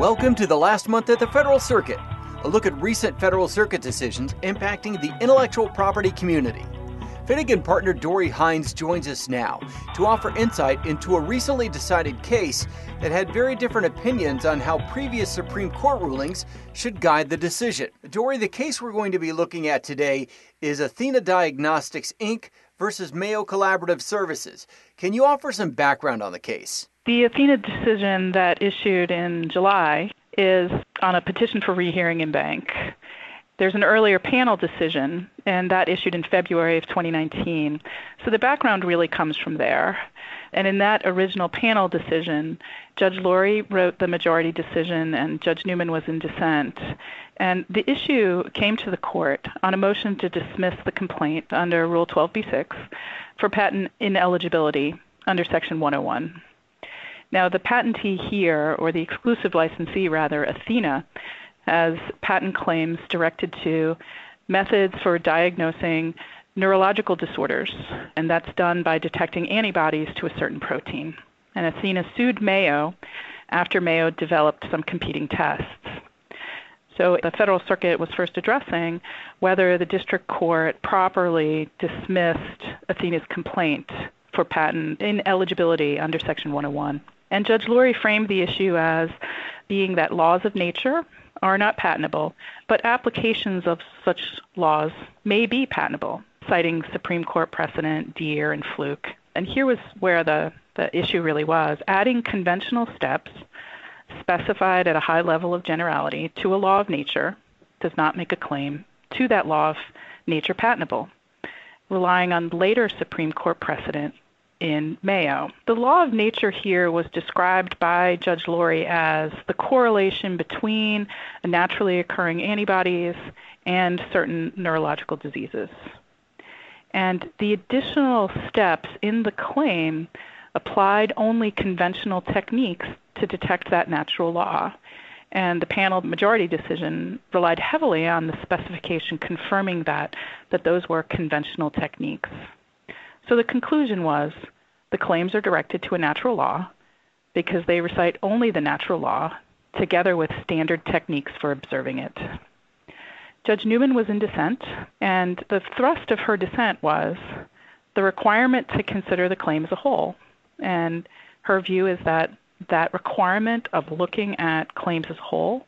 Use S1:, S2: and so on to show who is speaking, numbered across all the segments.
S1: Welcome to the last month at the Federal Circuit, a look at recent Federal Circuit decisions impacting the intellectual property community. Finnegan partner Dori Hines joins us now to offer insight into a recently decided case that had very different opinions on how previous Supreme Court rulings should guide the decision. Dori, the case we're going to be looking at today is Athena Diagnostics Inc. versus Mayo Collaborative Services. Can you offer some background on the case?
S2: The Athena decision that issued in July is on a petition for rehearing in banc. There's an earlier panel decision, and that issued in February of 2019. So the background really comes from there. And in that original panel decision, Judge Lourie wrote the majority decision, and Judge Newman was in dissent. And the issue came to the court on a motion to dismiss the complaint under Rule 12b6 for patent ineligibility under Section 101. Now, the patentee here, or the exclusive licensee rather, Athena, has patent claims directed to methods for diagnosing neurological disorders, and that's done by detecting antibodies to a certain protein. And Athena sued Mayo after Mayo developed some competing tests. So the Federal Circuit was first addressing whether the district court properly dismissed Athena's complaint for patent ineligibility under Section 101. And Judge Lourie framed the issue as being that laws of nature are not patentable, but applications of such laws may be patentable, citing Supreme Court precedent, Diehr, and Flook. And here was where the, the issue really was adding conventional steps specified at a high level of generality to a law of nature does not make a claim to that law of nature patentable, relying on later Supreme Court precedent in Mayo. The law of nature here was described by Judge Lourie as the correlation between naturally occurring antibodies and certain neurological diseases. And the additional steps in the claim applied only conventional techniques to detect that natural law. And the panel majority decision relied heavily on the specification confirming that, that those were conventional techniques. So the conclusion was the claims are directed to a natural law because they recite only the natural law together with standard techniques for observing it. Judge Newman was in dissent, and the thrust of her dissent was the requirement to consider the claim as a whole. And her view is that that requirement of looking at claims as a whole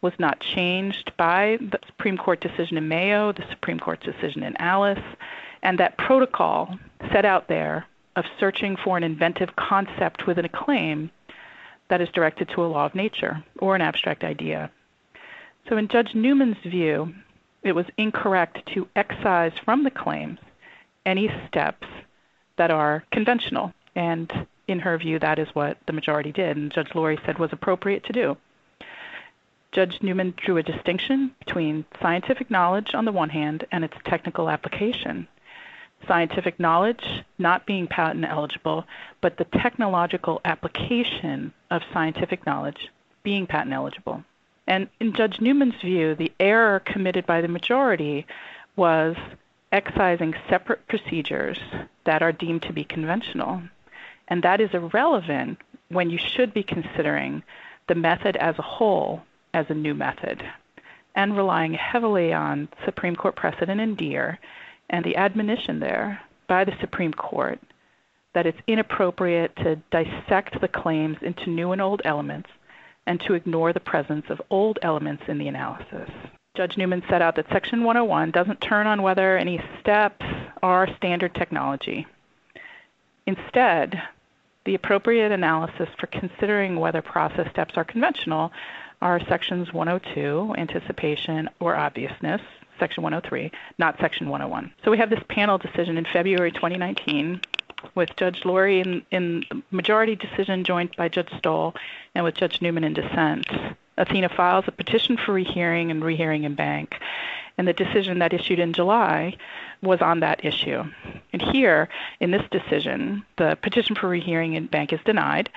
S2: was not changed by the Supreme Court decision in Mayo, the Supreme Court decision in Alice, and that protocol set out there of searching for an inventive concept within a claim that is directed to a law of nature or an abstract idea. So, in Judge Newman's view, it was incorrect to excise from the claims any steps that are conventional. And in her view, that is what the majority did, and Judge Lourie said was appropriate to do. Judge Newman drew a distinction between scientific knowledge on the one hand and its technical application scientific knowledge not being patent eligible, but the technological application of scientific knowledge being patent eligible. And in Judge Newman's view, the error committed by the majority was excising separate procedures that are deemed to be conventional. And that is irrelevant when you should be considering the method as a whole as a new method and relying heavily on Supreme Court precedent in Diehr and the admonition there by the Supreme Court that it's inappropriate to dissect the claims into new and old elements and to ignore the presence of old elements in the analysis. Judge Newman set out that Section 101 doesn't turn on whether any steps are standard technology. Instead, the appropriate analysis for considering whether process steps are conventional are Sections 102, anticipation or obviousness, Section 103, not Section 101. So we have this panel decision in February 2019 with Judge Lourie in, in majority decision joined by Judge Stoll and with Judge Newman in dissent. Athena files a petition for rehearing and rehearing in banc. And the decision that issued in July was on that issue. And here, in this decision, the petition for rehearing in banc is denied,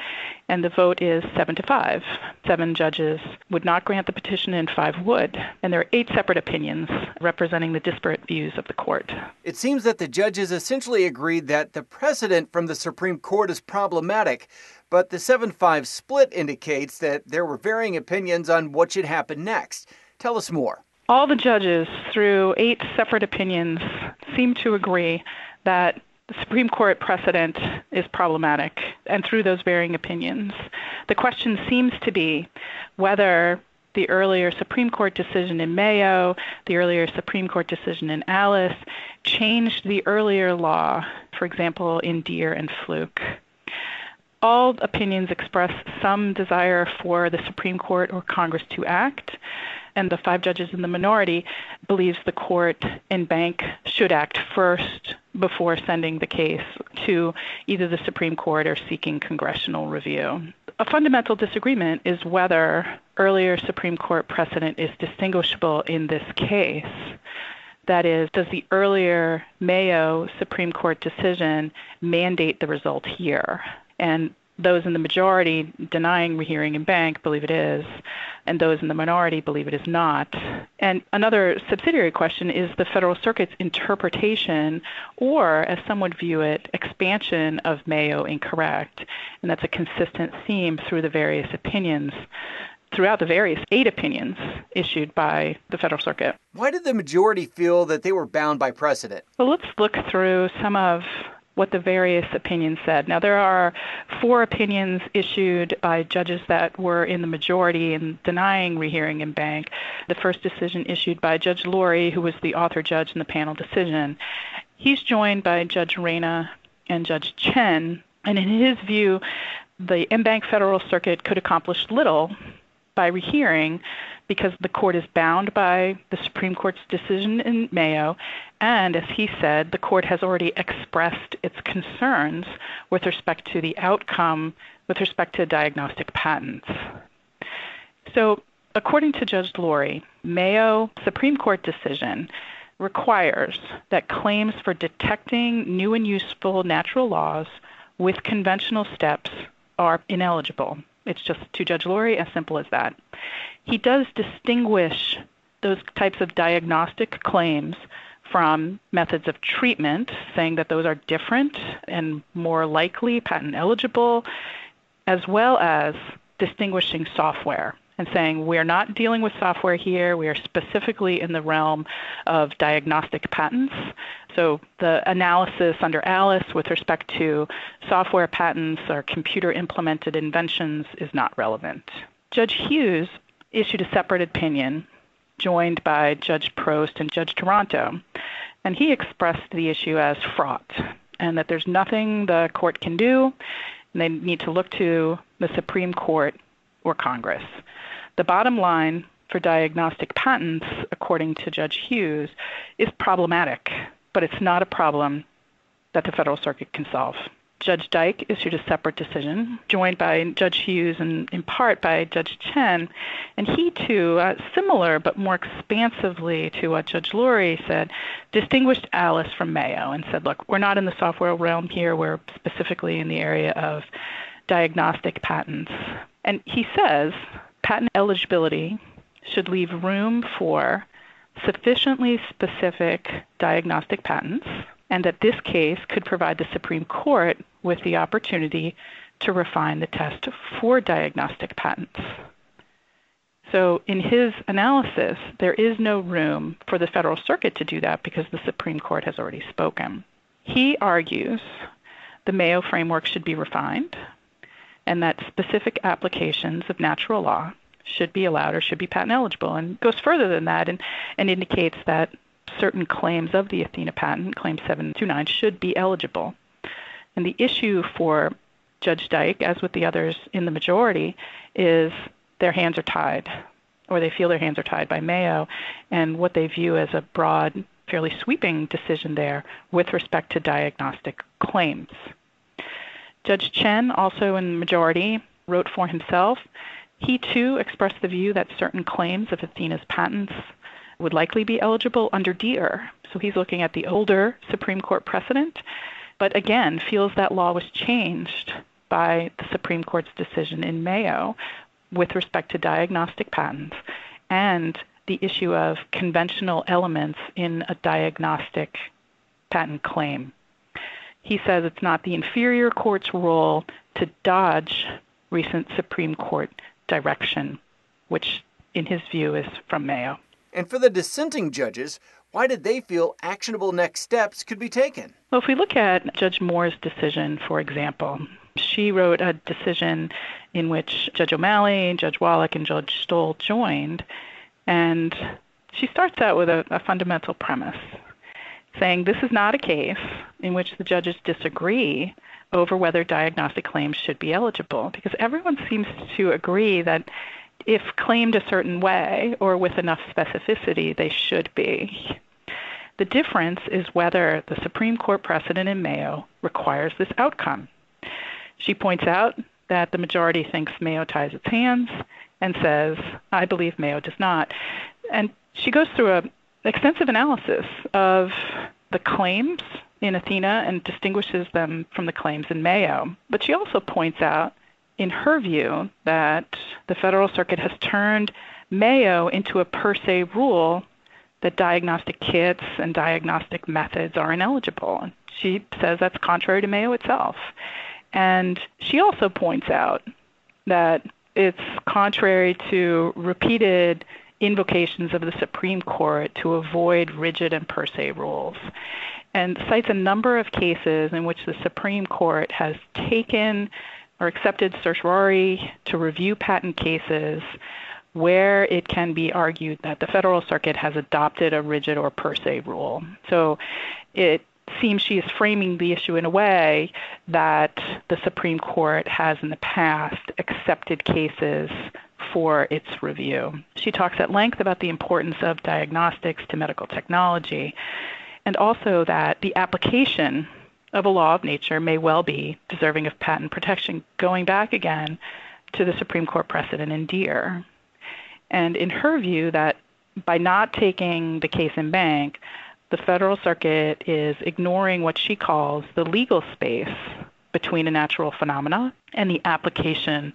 S2: and the vote is seven to five. Seven judges would not grant the petition, and five would. And there are eight separate opinions representing the disparate views of the court.
S1: It seems that the judges essentially agreed that the precedent from the Supreme Court is problematic, But the 7 5 split indicates that there were varying opinions on what should happen next. Tell us more.
S2: All the judges, through eight separate opinions, seem to agree that the Supreme Court precedent is problematic, and through those varying opinions. The question seems to be whether the earlier Supreme Court decision in Mayo, the earlier Supreme Court decision in Alice, changed the earlier law, for example, in Diehr and Flook. All opinions express some desire for the Supreme Court or Congress to act, and the five judges in the minority believes the court and banc should act first before sending the case to either the Supreme Court or seeking congressional review. A fundamental disagreement is whether earlier Supreme Court precedent is distinguishable in this case. That is, does the earlier Mayo Supreme Court decision mandate the result here? And those in the majority denying rehearing in banc believe it is, and those in the minority believe it is not. And another subsidiary question is the Federal Circuit's interpretation, or as some would view it, expansion of Mayo incorrect. And that's a consistent theme through the various opinions throughout the various eight opinions issued by the Federal Circuit.
S1: Why did the majority feel that they were bound by precedent?
S2: Well, let's look through some of what the various opinions said. Now, there are four opinions issued by judges that were in the majority in denying rehearing in banc. The first decision issued by Judge Lourie, who was the author judge in the panel decision. He's joined by Judge Reyna and Judge Chen, and in his view, the banc Federal Circuit could accomplish little by rehearing because the court is bound by the Supreme Court's decision in Mayo, and as he said, the court has already expressed its concerns with respect to the outcome with respect to diagnostic patents. So, according to Judge Lourie, Mayo Supreme Court decision requires that claims for detecting new and useful natural laws with conventional steps are ineligible. It's just to Judge Lourie as simple as that. He does distinguish those types of diagnostic claims from methods of treatment, saying that those are different and more likely patent eligible, as well as distinguishing software and saying we're not dealing with software here, we are specifically in the realm of diagnostic patents. So the analysis under Alice with respect to software patents or computer implemented inventions is not relevant. Judge Hughes issued a separate opinion joined by Judge Prost and Judge Taranto, and he expressed the issue as fraught and that there's nothing the court can do and they need to look to the Supreme Court or Congress. The bottom line for diagnostic patents, according to Judge Hughes, is problematic, but it's not a problem that the Federal Circuit can solve. Judge Dyke issued a separate decision, joined by Judge Hughes and in part by Judge Chen, and he too, uh, similar but more expansively to what Judge Lourie said, distinguished Alice from Mayo and said, look, we're not in the software realm here, we're specifically in the area of diagnostic patents. And he says patent eligibility should leave room for sufficiently specific diagnostic patents and that this case could provide the Supreme Court with the opportunity to refine the test for diagnostic patents. So, in his analysis, there is no room for the Federal Circuit to do that because the Supreme Court has already spoken. He argues the Mayo framework should be refined and that specific applications of natural law should be allowed or should be patent eligible, and goes further than that and, and indicates that certain claims of the Athena patent, Claim 729, should be eligible. And the issue for Judge Dyke, as with the others in the majority, is their hands are tied, or they feel their hands are tied by Mayo, and what they view as a broad, fairly sweeping decision there with respect to diagnostic claims. Judge Chen, also in the majority, wrote for himself. He too expressed the view that certain claims of Athena's patents would likely be eligible under Diehr. So he's looking at the older Supreme Court precedent, but again feels that law was changed by the Supreme Court's decision in Mayo with respect to diagnostic patents and the issue of conventional elements in a diagnostic patent claim. He says it's not the inferior court's role to dodge recent Supreme Court direction, which in his view is from Mayo.
S1: And for the dissenting judges, why did they feel actionable next steps could be taken?
S2: Well, if we look at Judge Moore's decision, for example, she wrote a decision in which Judge O'Malley, Judge Wallach, and Judge Stoll joined, and she starts out with a, a fundamental premise saying this is not a case in which the judges disagree over whether diagnostic claims should be eligible, because everyone seems to agree that if claimed a certain way or with enough specificity, they should be. The difference is whether the Supreme Court precedent in Mayo requires this outcome. She points out that the majority thinks Mayo ties its hands and says, I believe Mayo does not. And she goes through an extensive analysis of the claims in Athena and distinguishes them from the claims in Mayo. But she also points out, in her view, that the Federal Circuit has turned Mayo into a per se rule that diagnostic kits and diagnostic methods are ineligible. She says that's contrary to Mayo itself. And she also points out that it's contrary to repeated invocations of the Supreme Court to avoid rigid and per se rules, and cites a number of cases in which the Supreme Court has taken or accepted certiorari to review patent cases where it can be argued that the Federal Circuit has adopted a rigid or per se rule. So it seems she is framing the issue in a way that the Supreme Court has in the past accepted cases for its review. She talks at length about the importance of diagnostics to medical technology and also that the application of a law of nature may well be deserving of patent protection, going back again to the Supreme Court precedent in Diehr. And in her view, that by not taking the case in banc, the Federal Circuit is ignoring what she calls the legal space between a natural phenomena and the application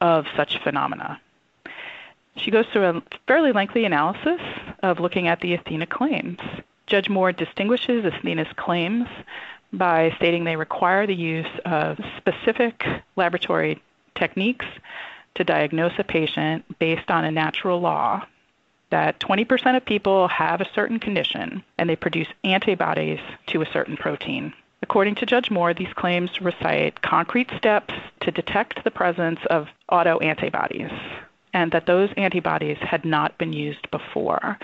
S2: of such phenomena. She goes through a fairly lengthy analysis of looking at the Athena claims. Judge Moore distinguishes Athena's claims by stating they require the use of specific laboratory techniques to diagnose a patient based on a natural law that 20% of people have a certain condition and they produce antibodies to a certain protein. According to Judge Moore, these claims recite concrete steps to detect the presence of autoantibodies and that those antibodies had not been used before.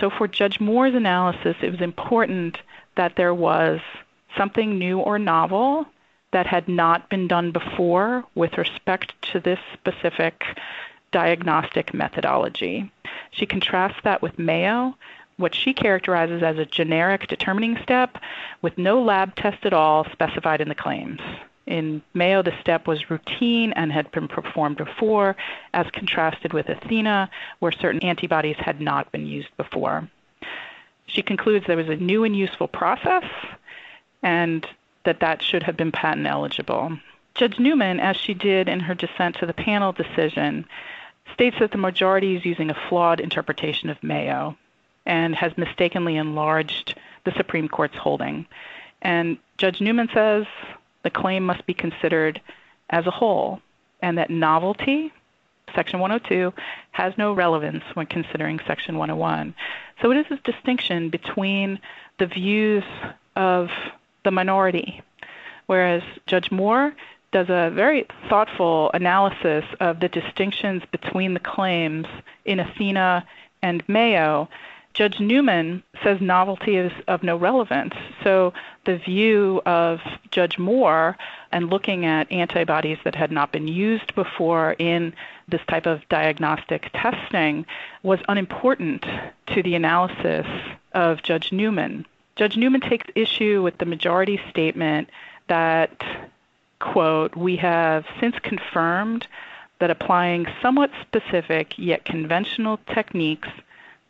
S2: So, for Judge Moore's analysis, it was important that there was something new or novel that had not been done before with respect to this specific diagnostic methodology. She contrasts that with Mayo, what she characterizes as a generic determining step with no lab test at all specified in the claims. In Mayo, the step was routine and had been performed before, as contrasted with Athena, where certain antibodies had not been used before. She concludes there was a new and useful process and that that should have been patent eligible. Judge Newman, as she did in her dissent to the panel decision, states that the majority is using a flawed interpretation of Mayo and has mistakenly enlarged the Supreme Court's holding. And Judge Newman says the claim must be considered as a whole, and that novelty, Section 102, has no relevance when considering Section 101. So it is a distinction between the views of the minority, whereas Judge Moore does a very thoughtful analysis of the distinctions between the claims in Athena and Mayo Judge Newman says novelty is of no relevance. So the view of Judge Moore and looking at antibodies that had not been used before in this type of diagnostic testing was unimportant to the analysis of Judge Newman. Judge Newman takes issue with the majority statement that, quote, we have since confirmed that applying somewhat specific yet conventional techniques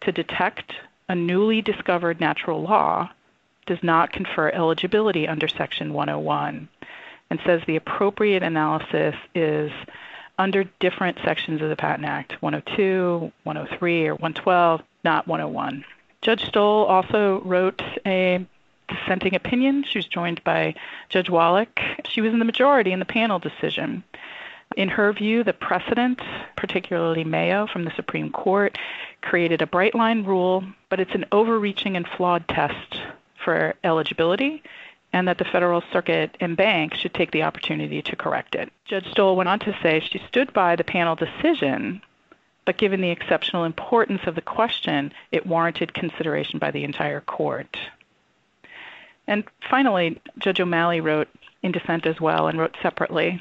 S2: to detect a newly discovered natural law does not confer eligibility under Section 101 and says the appropriate analysis is under different sections of the Patent Act 102, 103, or 112, not 101. Judge Stoll also wrote a dissenting opinion. She was joined by Judge Wallach. She was in the majority in the panel decision. In her view, the precedent, particularly Mayo from the Supreme Court, created a bright line rule, but it's an overreaching and flawed test for eligibility, and that the Federal Circuit and banc should take the opportunity to correct it. Judge Stoll went on to say she stood by the panel decision, but given the exceptional importance of the question, it warranted consideration by the entire court. And finally, Judge O'Malley wrote in dissent as well and wrote separately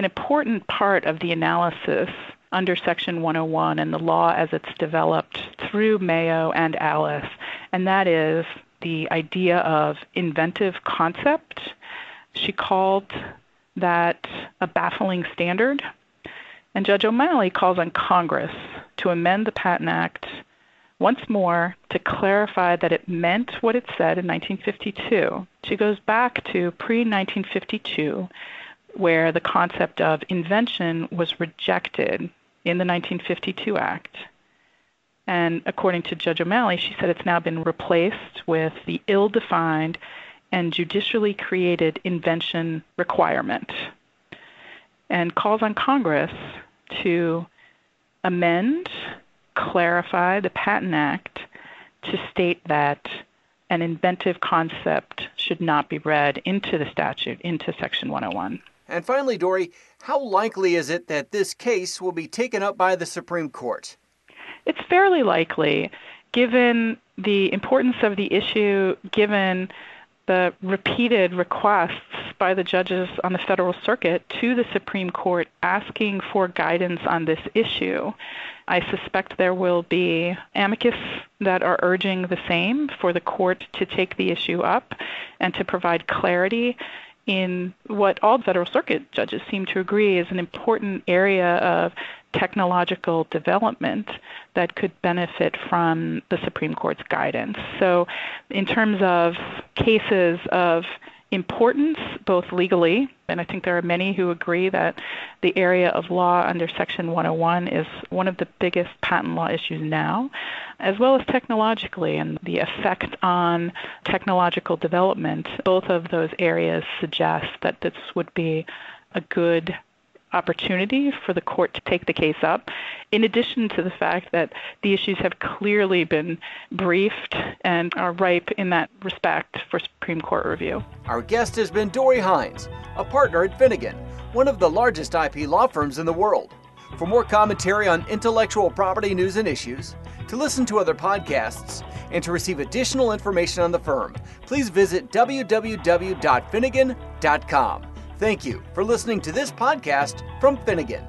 S2: an important part of the analysis under Section 101 and the law as it's developed through Mayo and Alice, and that is the idea of inventive concept. She called that a baffling standard. And Judge O'Malley calls on Congress to amend the Patent Act once more to clarify that it meant what it said in 1952. She goes back to pre 1952 where the concept of invention was rejected in the 1952 Act. And according to Judge O'Malley, she said it's now been replaced with the ill defined and judicially created invention requirement and calls on Congress to amend, clarify the Patent Act to state that an inventive concept should not be read into the statute, into Section 101.
S1: And finally, Dori, how likely is it that this case will be taken up by the Supreme Court?
S2: It's fairly likely, given the importance of the issue, given the repeated requests by the judges on the Federal Circuit to the Supreme Court asking for guidance on this issue. I suspect there will be amicus that are urging the same for the court to take the issue up and to provide clarity in what all Federal Circuit judges seem to agree is an important area of technological development that could benefit from the Supreme Court's guidance. So, in terms of cases of importance, both legally, and I think there are many who agree that the area of law under Section 101 is one of the biggest patent law issues now, as well as technologically and the effect on technological development. Both of those areas suggest that this would be a good opportunity for the court to take the case up, in addition to the fact that the issues have clearly been briefed and are ripe in that respect for Supreme Court review.
S1: Our guest has been Dori Hines, a partner at Finnegan, one of the largest IP law firms in the world. For more commentary on intellectual property news and issues, to listen to other podcasts, and to receive additional information on the firm, please visit www.finnegan.com. Thank you for listening to this podcast from Finnegan.